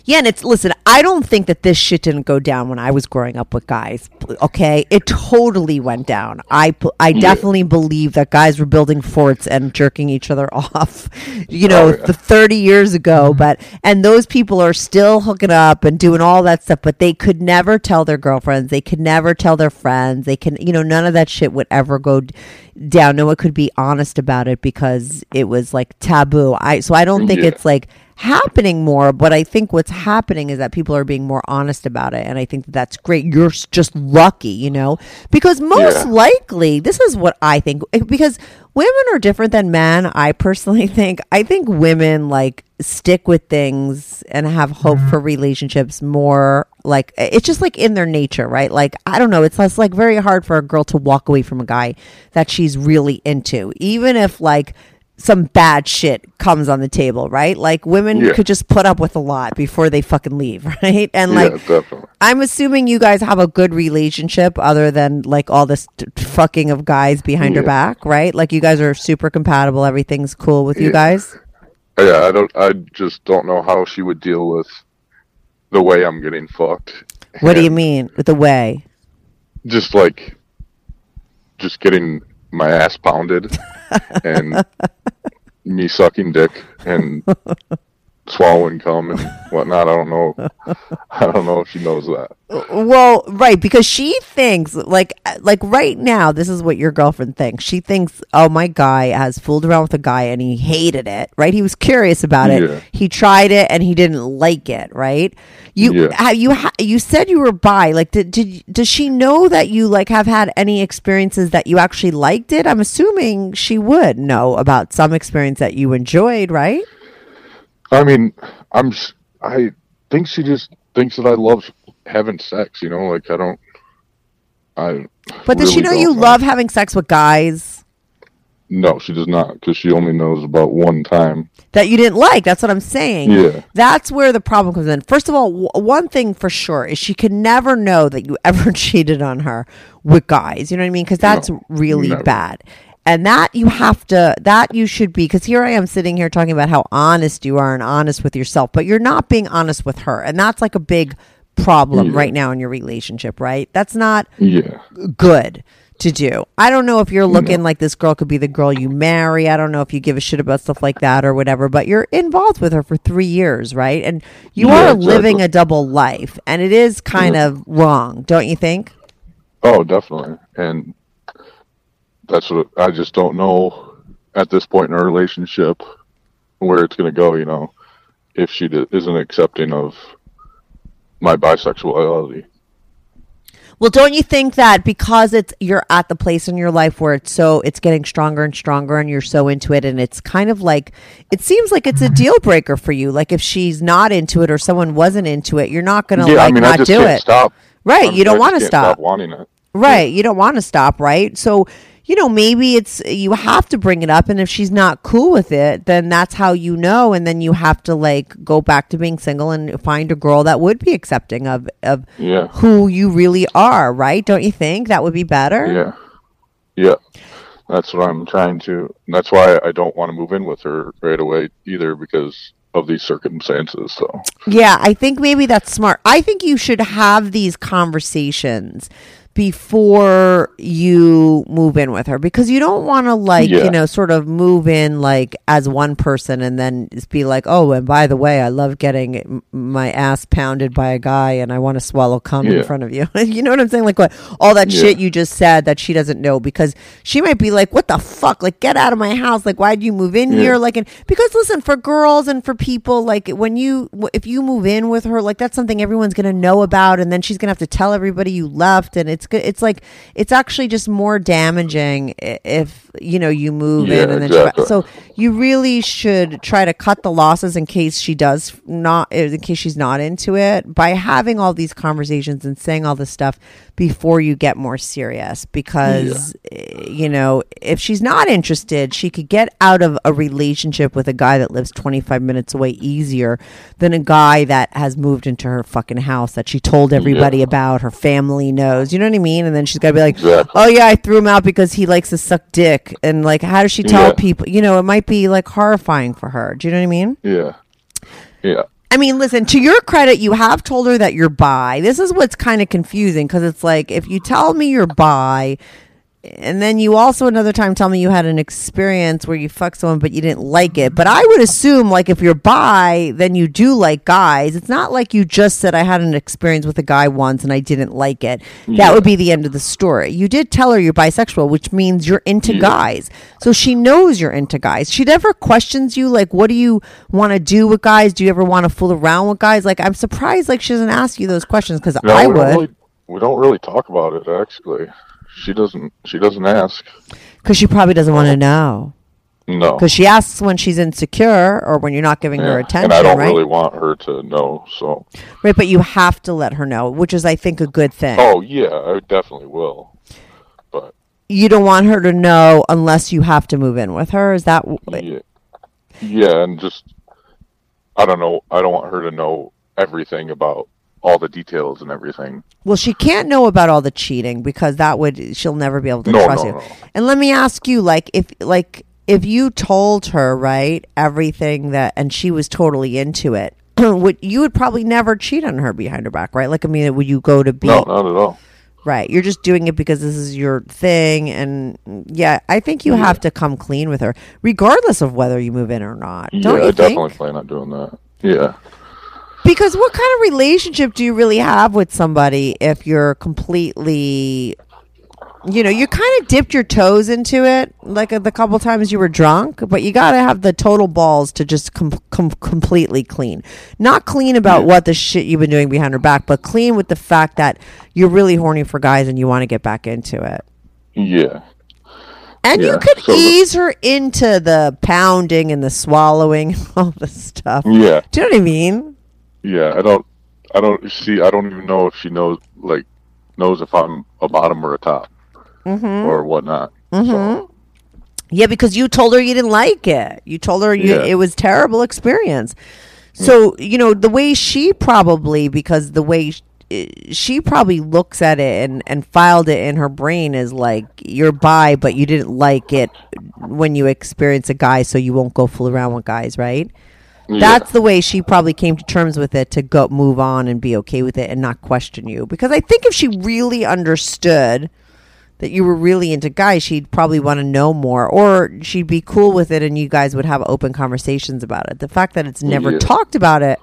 Yeah, and it's listen. I don't think that this shit didn't go down when I was growing up with guys. Okay, it totally went down. I I definitely believe that guys were building forts and jerking each other off. You know, Oh, yeah. the thirty years ago. Mm-hmm. But and those people are still hooking up and doing all that stuff. But they could never tell their girlfriends. They could never tell their friends. They can, you know, none of that shit would ever go d- down. No one could be honest about it because it was like taboo. I so I don't think Yeah. it's like happening more. But I think what's happening is that people are being more honest about it, and I think that that's great. You're just lucky, you know, because most Yeah. likely this is what I think eh, because women are different than men. I personally think I think women like stick with things and have hope for relationships more like it's just like in their nature right like i don't know it's less like very hard for a girl to walk away from a guy that she's really into even if like some bad shit comes on the table right like women Yeah. could just put up with a lot before they fucking leave right and yeah, like definitely. I'm assuming you guys have a good relationship other than like all this t- fucking of guys behind your Yeah. back, right? Like you guys are super compatible. Everything's cool with you guys. Yeah, I don't. I just don't know how she would deal with the way I'm getting fucked. What do you mean with the way? Just like, just getting my ass pounded and me sucking dick and swallowing cum and whatnot. I don't know. I don't know if she knows that. Well, right, because she thinks like like right now, this is what your girlfriend thinks. She thinks, "Oh, my guy has fooled around with a guy and he hated it." Right? He was curious about it. Yeah. He tried it and he didn't like it. Right? You Yeah. have you ha- you said you were bi. Like, did, did does she know that you like have had any experiences that you actually liked it? I'm assuming she would know about some experience that you enjoyed. Right? I mean, I'm. I think she just thinks that I love having sex. You know, like I don't. I. But does she know you love having sex with guys? No, she does not, because she only knows about one time. that you didn't like. That's what I'm saying. Yeah. That's where the problem comes in. First of all, w- one thing for sure is she can never know that you ever cheated on her with guys. You know what I mean? Because that's No, really never. bad. And that you have to, that you should be, because here I am sitting here talking about how honest you are and honest with yourself, but you're not being honest with her. And that's like a big problem Yeah. right now in your relationship, right? That's not Yeah. good to do. I don't know if you're looking like this girl could be the girl you marry. I don't know if you give a shit about stuff like that or whatever, but you're involved with her for three years, right? And you Yeah, are exactly. living a double life, and it is kind of wrong, don't you think? Oh, definitely. And that's what I just don't know at this point in our relationship where it's going to go, you know, if she isn't accepting of my bisexuality. Well, don't you think that because it's you're at the place in your life where it's so it's getting stronger and stronger and you're so into it and it's kind of like it seems like it's a mm-hmm. deal breaker for you. Like if she's not into it or someone wasn't into it, you're not going to yeah, like I mean, not I do it. stop. Right, I'm- you don't wanna can't stop. wanting it. Right. You don't want to stop, right? So, you know, maybe it's you have to bring it up and if she's not cool with it, then that's how you know and then you have to like go back to being single and find a girl that would be accepting of of Yeah. who you really are, right? Don't you think that would be better? Yeah. Yeah. That's what I'm trying to. That's why I don't want to move in with her right away either because of these circumstances. So, Yeah, I think maybe that's smart. I think you should have these conversations before you move in with her because you don't want to like Yeah. you know sort of move in like as one person and then just be like oh and by the way i love getting my ass pounded by a guy and i want to swallow cum in front of you you know what i'm saying like what all that Yeah. shit you just said that she doesn't know because she might be like what the fuck like get out of my house like why'd you move in Yeah. here like and because listen for girls and for people like when you if you move in with her like that's something everyone's gonna know about and then she's gonna have to tell everybody you left and it's good it's like it's actually just more damaging if you know you move in and then exactly. she, so you really should try to cut the losses in case she does not in case she's not into it by having all these conversations and saying all this stuff before you get more serious because eh, you know if she's not interested she could get out of a relationship with a guy that lives 25 minutes away easier than a guy that has moved into her fucking house that she told everybody Yeah. about her family knows you know what i mean and then she's got to be like Exactly. oh yeah i threw him out because he likes to suck dick and like how does she tell Yeah. people you know it might be like horrifying for her do you know what i mean yeah. Yeah. I mean, listen, to your credit, you have told her that you're bi. This is what's kind of confusing because it's like if you tell me you're bi, and then you also another time tell me you had an experience where you fucked someone but you didn't like it. But I would assume like if you're bi, then you do like guys. It's not like you just said I had an experience with a guy once and I didn't like it. That would be the end of the story. You did tell her you're bisexual, which means you're into guys. So she knows you're into guys. She never questions you like what do you want to do with guys? Do you ever want to fool around with guys? Like I'm surprised like she doesn't ask you those questions cuz No, I we would. don't really we don't really talk about it actually. She doesn't she doesn't ask. Because she probably doesn't want to know. No. Because she asks when she's insecure or when you're not giving her attention, and I don't right? really want her to know. So, Right, but you have to let her know, which is, I think, a good thing. oh yeah, I definitely will. But You don't want her to know unless you have to move in with her. Is that? yeah, yeah, and just I don't know. I don't want her to know everything about all the details and everything. Well, she can't know about all the cheating because that would she'll never be able to No, trust no, you. no. And let me ask you, like, if like if you told her right everything that, and she was totally into it. Would you would probably never cheat on her behind her back, right? Like, I mean, would you go to be No, not at all. Right. You're just doing it because this is your thing. And yeah, I think you have to come clean with her, regardless of whether you move in or not. Don't yeah, you I definitely think? plan on doing that. Yeah. Because what kind of relationship do you really have with somebody if you're completely, you know, you kind of dipped your toes into it, like uh, the couple times you were drunk, but you got to have the total balls to just com- com- completely clean. Not clean about what the shit you've been doing behind her back, but clean with the fact that you're really horny for guys and you want to get back into it. Yeah. And you could so ease her into the pounding and the swallowing and all the stuff. Yeah. Do you know what I mean? Yeah. I don't I don't see I don't even know if she knows like knows if I'm a bottom or a top Mm-hmm. or whatnot. So, Yeah, because you told her you didn't like it. You told her you, Yeah. it was terrible experience. So you know the way she probably because the way sh- eh, she probably looks at it and and filed it in her brain is like you're bi, but you didn't like it when you experience a guy, so you won't go fool around with guys, right? Yeah. That's the way she probably came to terms with it to go move on and be okay with it and not question you. Because I think if she really understood that you were really into guys, she'd probably want to know more, or she'd be cool with it, and you guys would have open conversations about it. The fact that it's never Yeah. talked about it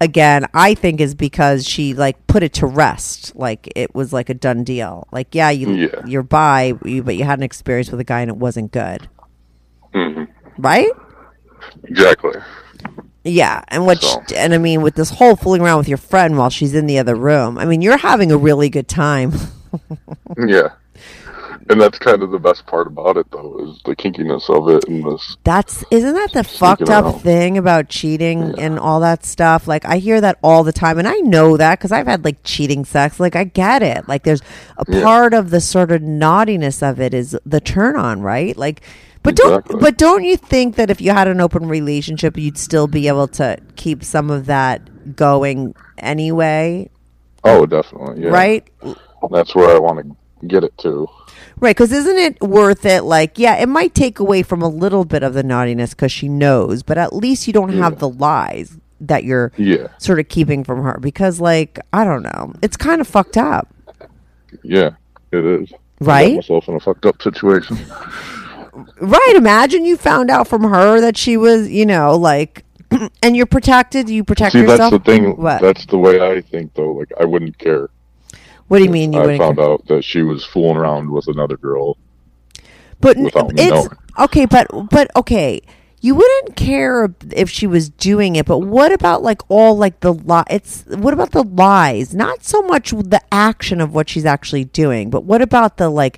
again, I think, is because she like put it to rest, like it was like a done deal. Like, yeah, you Yeah. you're bi, but you had an experience with a guy and it wasn't good, Mhm. right? Exactly. Yeah, and what So- and I mean with this whole fooling around with your friend while she's in the other room. I mean, you're having a really good time. Yeah. And that's kind of the best part about it, though, is the kinkiness of it and this. That's isn't that the fucked up thing about cheating and all that stuff? Like I hear that all the time, and I know that because I've had like cheating sex. Like I get it. Like there's a Yeah. part of the sort of naughtiness of it is the turn on, right? Like, but don't but don't you think that if you had an open relationship, you'd still be able to keep some of that going anyway, Oh, definitely. Yeah. right? That's where I want to get it to. Right, because isn't it worth it? Like, yeah, it might take away from a little bit of the naughtiness because she knows, but at least you don't have the lies that you're Yeah. sort of keeping from her. Because, like, I don't know, it's kind of fucked up, Yeah, it is. Right? myself in a fucked up situation. right? Imagine you found out from her that she was, you know, like, and you're protected. You protect See, yourself. that's the thing. What? That's the way I think, though. Like, I wouldn't care. what do you mean you I wouldn't? found out that she was fooling around with another girl. but without me it's knowing. okay but but okay you wouldn't care if she was doing it but what about like all like the li- it's what about the lies not so much the action of what she's actually doing but what about the like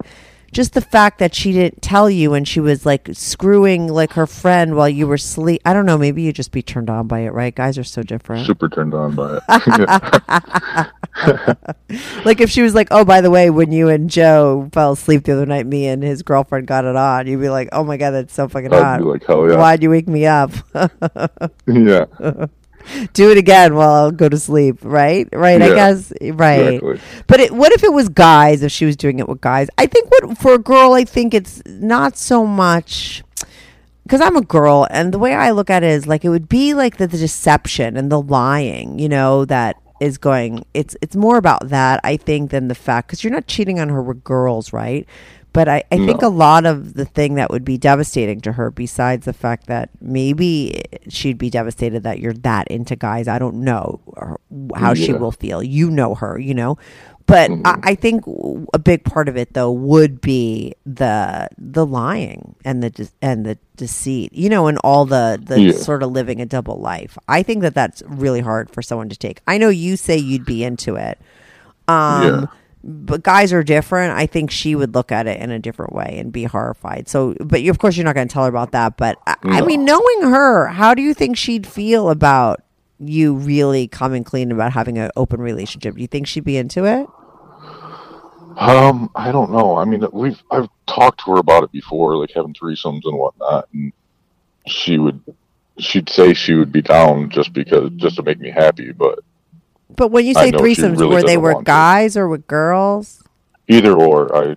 just the fact that she didn't tell you and she was like screwing like her friend while you were asleep i don't know maybe you'd just be turned on by it right guys are so different Super turned on by it. Like if she was like oh by the way when you and joe fell asleep the other night me and his girlfriend got it on you'd be like oh my god that's so fucking I'd hot be like, hell yeah. why'd you wake me up yeah. Do it again while I'll go to sleep, right? Right, I guess, right. exactly. But it, what if it was guys? If she was doing it with guys, I think what for a girl, I think it's not so much because I'm a girl, and the way I look at it is like it would be like the, the deception and the lying, you know, that is going. It's it's more about that I think than the fact because you're not cheating on her with girls, right? But I, I think No. a lot of the thing that would be devastating to her, besides the fact that maybe she'd be devastated that you're that into guys, I don't know how she will feel. You know her, you know. But Mm-hmm. I, I think a big part of it, though, would be the the lying and the de- and the deceit, you know, and all the the Yeah. sort of living a double life. I think that that's really hard for someone to take. I know you say you'd be into it, um, Yeah. But guys are different. I think she would look at it in a different way and be horrified. So, but you, of course, you're not going to tell her about that. But I, I mean, knowing her, how do you think she'd feel about you really coming clean about having an open relationship? Do you think she'd be into it? Um, I don't know. I mean, we've I've talked to her about it before, like having threesomes and whatnot, and she would she'd say she would be down just because just to make me happy, but But when you say threesomes, really were they doesn't with to. guys or with girls? either or, I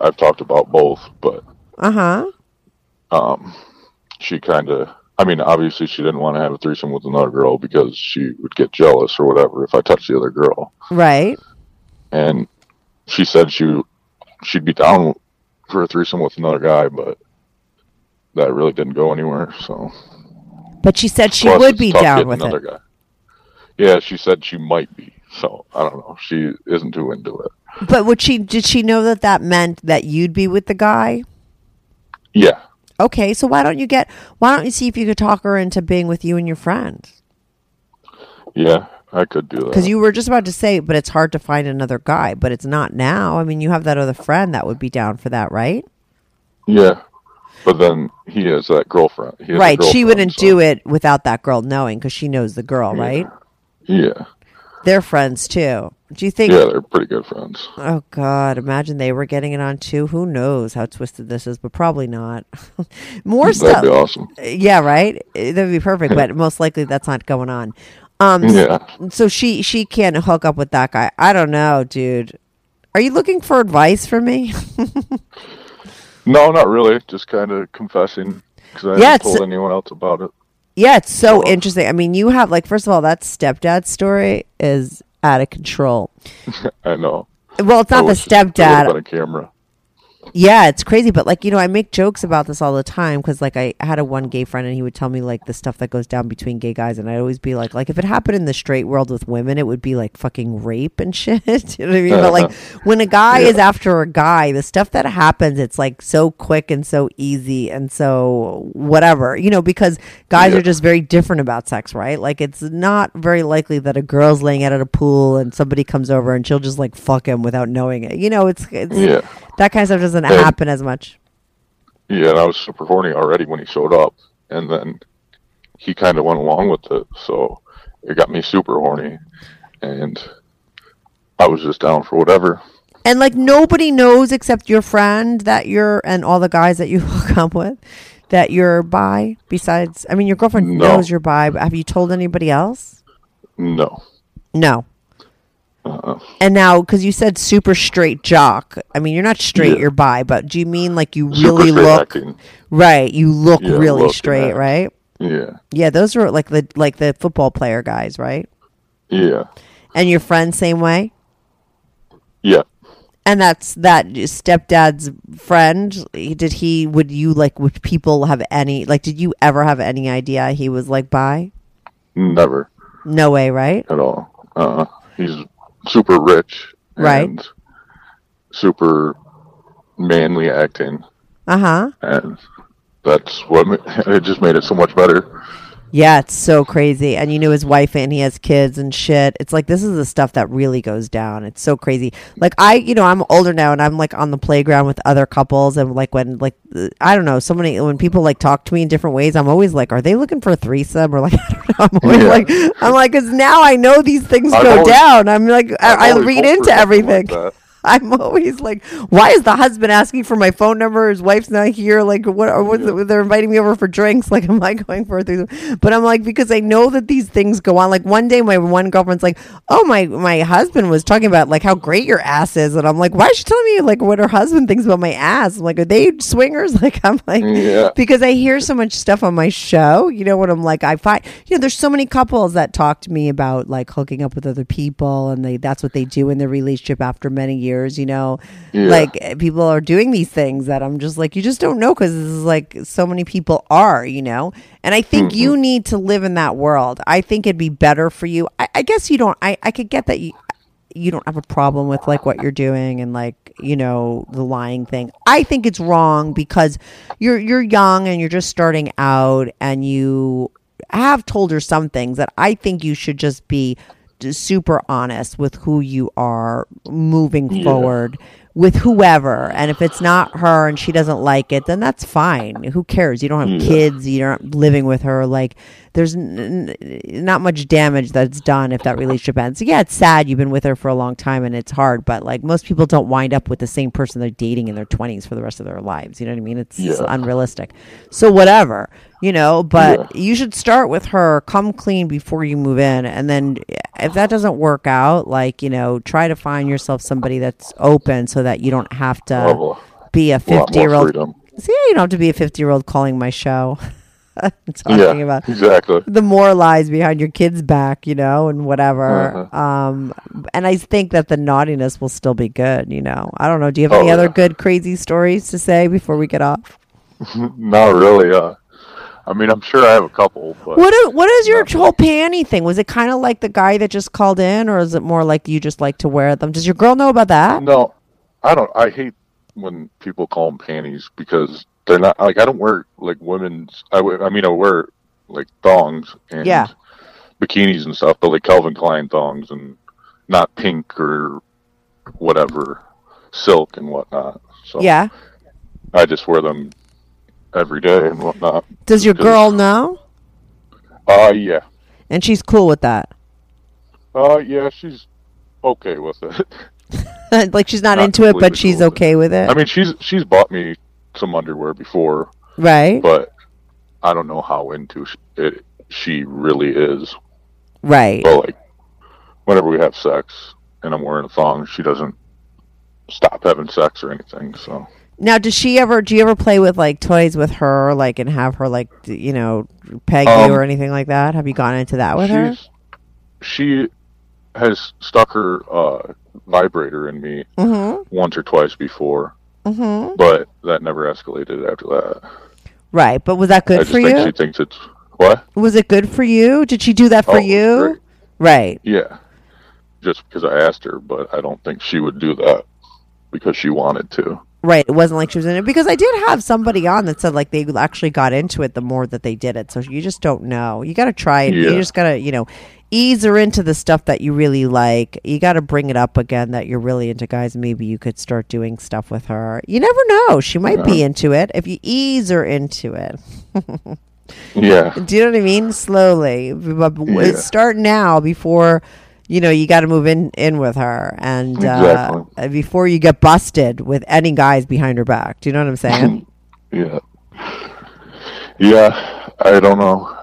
I've talked about both, but Uh huh. um, she kind of. I mean, obviously, she didn't want to have a threesome with another girl because she would get jealous or whatever if I touched the other girl. Right. And she said she she'd be down for a threesome with another guy, but that really didn't go anywhere. So But she said she Plus, would be down with another it. guy. Yeah, she said she might be. So I don't know. She isn't too into it. But would she? Did she know that that meant that you'd be with the guy? Yeah, Okay, so why don't you get? Why don't you see if you could talk her into being with you and your friend? yeah, I could do that. Because you were just about to say, but it's hard to find another guy. But it's not now. I mean, you have that other friend that would be down for that, right? yeah, but then he has that girlfriend. He has right. She wouldn't so- do it without that girl knowing because she knows the girl, right? Yeah, They're friends too. Do you think? yeah, they're pretty good friends. Oh God! Imagine they were getting it on too. Who knows how twisted this is? But probably not. More That'd stuff. be awesome. Yeah, right. That'd be perfect. but most likely that's not going on. Um, Yeah. So she she can't hook up with that guy. I don't know, dude. Are you looking for advice from me? No, not really. Just kind of confessing because I Yeah, haven't told anyone else about it. Yeah, it's so interesting. I mean, you have like first of all, that stepdad story is out of control. I know. Well, it's not the wish there would've stepdad. been a camera. Yeah, it's crazy, but like you know, I make jokes about this all the time because like I had a one gay friend and he would tell me like the stuff that goes down between gay guys, and I'd always be like, like if it happened in the straight world with women, it would be like fucking rape and shit. you know what I mean? But like when a guy is after a guy, the stuff that happens, it's like so quick and so easy and so whatever, you know, because guys Yeah. are just very different about sex, right? Like it's not very likely that a girl's laying out at a pool and somebody comes over and she'll just like fuck him without knowing it. You know, it's it's Yeah. that kind of stuff doesn't And- happen as much. Yeah, and I was super horny already when he showed up, and then he kind of went along with it, so it got me super horny, and I was just down for whatever. And like nobody knows except your friend that you're and all the guys that you hook up with that you're bi. Besides, I mean, your girlfriend No. knows you're bi, but have you told anybody else? No, No. Uh, And now, because you said super straight jock, I mean, you're not straight, Yeah. you're bi, but do you mean like you really look acting. right? You look Yeah, really look straight, right? Yeah, Yeah, those are like the like the football player guys, right? yeah, And your friend same way. yeah. And that's that stepdad's friend. Did he? Would you like? Would people have any? Like, did you ever have any idea he was like bi? Never No way, right? at all. Uh, huh. he's super rich, Right. And super manly acting, Uh huh. and that's what it just made it so much better. Yeah, it's so crazy. And you knew his wife and he has kids and shit. It's like this is the stuff that really goes down. It's so crazy. Like I, you know, I'm older now and I'm like on the playground with other couples and like when like uh, I don't know, so many when people like talk to me in different ways, I'm always like, are they looking for a threesome or like I don't know. I'm always Yeah. like I'm like cuz now I know these things I've go always- down. I'm like I've I, I read into everything. like. I'm always like, why is the husband asking for my phone number? His wife's not here. Like, what? Or it- they're inviting me over for drinks. Like, am I going for? But I'm like, because I know that these things go on. Like one day, my one girlfriend's like, oh my, my husband was talking about like how great your ass is, and I'm like, why is she telling me like what her husband thinks about my ass? I'm like, are they swingers? Like, I'm like, Yeah. because I hear so much stuff on my show. You know what I'm like? I find you know there's so many couples that talk to me about like hooking up with other people, and they that's what they do in their relationship after many years. Years, you know, Yeah. like eh, people are doing these things that I'm just like, you just don't know because this is like so many people are, you know, and I think you need to live in that world. I think it'd be better for you. I, I guess you don't. I I could get that you you don't have a problem with like what you're doing and like you know the lying thing i think it's wrong because you're you're young and you're just starting out and you have told her some things that i think you should just be super honest with who you are moving forward with whoever. And if it's not her and she doesn't like it then that's fine. Who cares? You don't have kids. You're not living with her. Like there's n- n- not much damage that's done if that relationship ends. Yeah it's sad you've been with her for a long time and it's hard but like most people don't wind up with the same person they're dating in their 20s for the rest of their lives. You know what i mean? It's Yeah. unrealistic. So whatever you know but you should start with her come clean before you move in and then if that doesn't work out like you know try to find yourself somebody that's open so that you don't have to be a lot more 50 year old see you don't have to be a 50 year old calling my show talking Yeah, about exactly. the more lies behind your kid's back, you know, and whatever. Uh-huh. Um, and I think that the naughtiness will still be good, you know. I don't know. Do you have any Oh, other good crazy stories to say before we get off? Not really. Uh, I mean, I'm sure I have a couple, but What is, what is your whole panty thing? Was it kind of like the guy that just called in, or is it more like you just like to wear them? Does your girl know about that? no, I don't. I hate when people call them panties because they're not like I don't wear like women's. I, I mean, I wear like thongs and Yeah. bikinis and stuff, but like Calvin Klein thongs and not pink or whatever silk and whatnot. So Yeah. I just wear them every day and whatnot. Does your girl know? Uh, yeah. And she's cool with that. Uh, yeah, she's okay with it. like she's not, Not into it, but she's cool with okay with it. I mean, she's she's bought me some underwear before, right. but I don't know how into it she really is. right. But like, whenever we have sex and I'm wearing a thong, she doesn't stop having sex or anything. So Now, does she ever? Do you ever play with like toys with her, like, and have her like, you know, peg Um, you or anything like that? Have you gone into that with her? she has stuck her uh, vibrator in me Mm-hmm. once or twice before, Mm-hmm. but that never escalated after that. Right, but was that I good just for you? she thinks it's what? Was it good for you? Did she do that for Oh, you? great. Right. Yeah. Just because I asked her, but I don't think she would do that because she wanted to. Right. It wasn't like she was in it because I did have somebody on that said like they actually got into it the more that they did it. So you just don't know. You got to try it. You just got to, you know, ease her into the stuff that you really like. You got to bring it up again that you're really into guys. Maybe you could start doing stuff with her. You never know. She might be into it if you ease her into it. Yeah. Do you know what I mean? Slowly, but Yeah. start now before you know you got to move in in with her, and Exactly. uh, before you get busted with any guys behind her back. Do you know what I'm saying? Yeah. Yeah. I don't know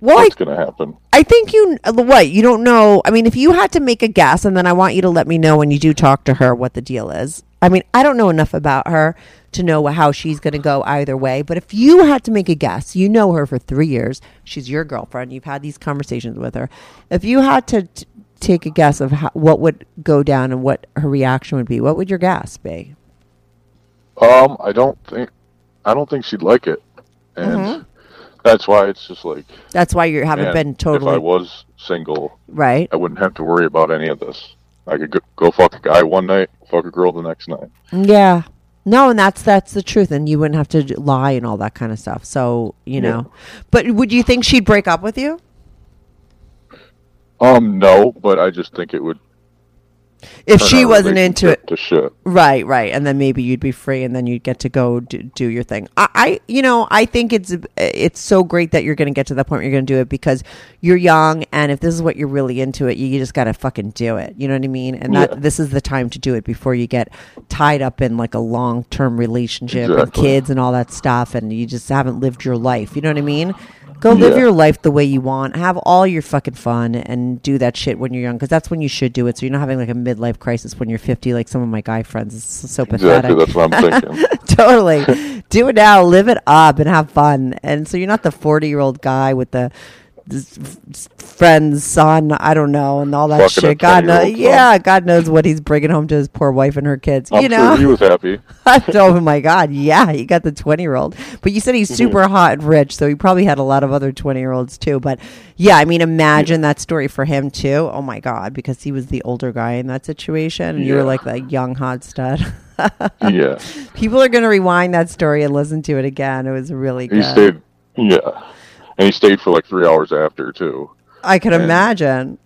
well, what's going to happen. I think you what you don't know. I mean, if you had to make a guess, and then I want you to let me know when you do talk to her what the deal is. I mean, I don't know enough about her to know how she's going to go either way. But if you had to make a guess, you know her for three years. She's your girlfriend. You've had these conversations with her. If you had to t- take a guess of how, what would go down and what her reaction would be, what would your guess be? Um, I don't think I don't think she'd like it, and that's why it's just like That's why you haven't man, been totally. If I was single, right. I wouldn't have to worry about any of this. I could go, go fuck a guy one night, fuck a girl the next night. Yeah. No, and that's that's the truth, and you wouldn't have to lie and all that kind of stuff. So you Yeah. know, but would you think she'd break up with you Um, no, but I just think it would. If she wasn't into it? To shit. Right, right, and then maybe you'd be free, and then you'd get to go do, do your thing. I, I, you know, I think it's it's so great that you're going to get to that point where you're going to do it because you're young, and if this is what you're really into it, you, you just got to fucking do it. You know what I mean? And Yeah. this is the time to do it before you get tied up in like a long term relationship and kids and all that stuff, and you just haven't lived your life. You know what I mean? Go live Yeah. your life the way you want. Have all your fucking fun and do that shit when you're young because that's when you should do it. So you're not having like a midlife crisis when you're 50, like some of my guy friends. It's so pathetic. Exactly. That's what I'm thinking. totally. do it now, live it up, and have fun. And so you're not the 40 year old guy with the friend's son. I don't know, and all that Fucking shit. God knows, yeah, God knows what he's bringing home to his poor wife and her kids. I'm you know, sure he was happy. oh my god, yeah, he got the twenty year old. But you said he's mm-hmm. super hot and rich, so he probably had a lot of other twenty year olds too. But yeah, I mean, imagine that story for him too. Oh my god, because he was the older guy in that situation, and you were like that young hot stud. Yeah, People are gonna rewind that story and listen to it again. It was really he good. stayed. Yeah, and he stayed for like three hours after too. I could and- imagine.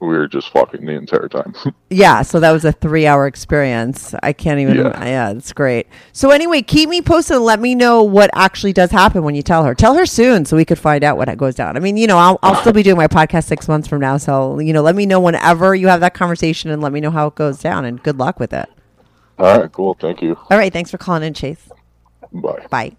We were just fucking the entire time. Yeah, so that was a three hour experience. I can't even. Yeah. Yeah. it's great. So, anyway, keep me posted and let me know what actually does happen when you tell her. Tell her soon so we could find out what it goes down. I mean, you know, I'll, I'll still be doing my podcast six months from now. So, you know, let me know whenever you have that conversation and let me know how it goes down. And good luck with it. All right, cool. Thank you. All right. Thanks for calling in, Chase. Bye. Bye.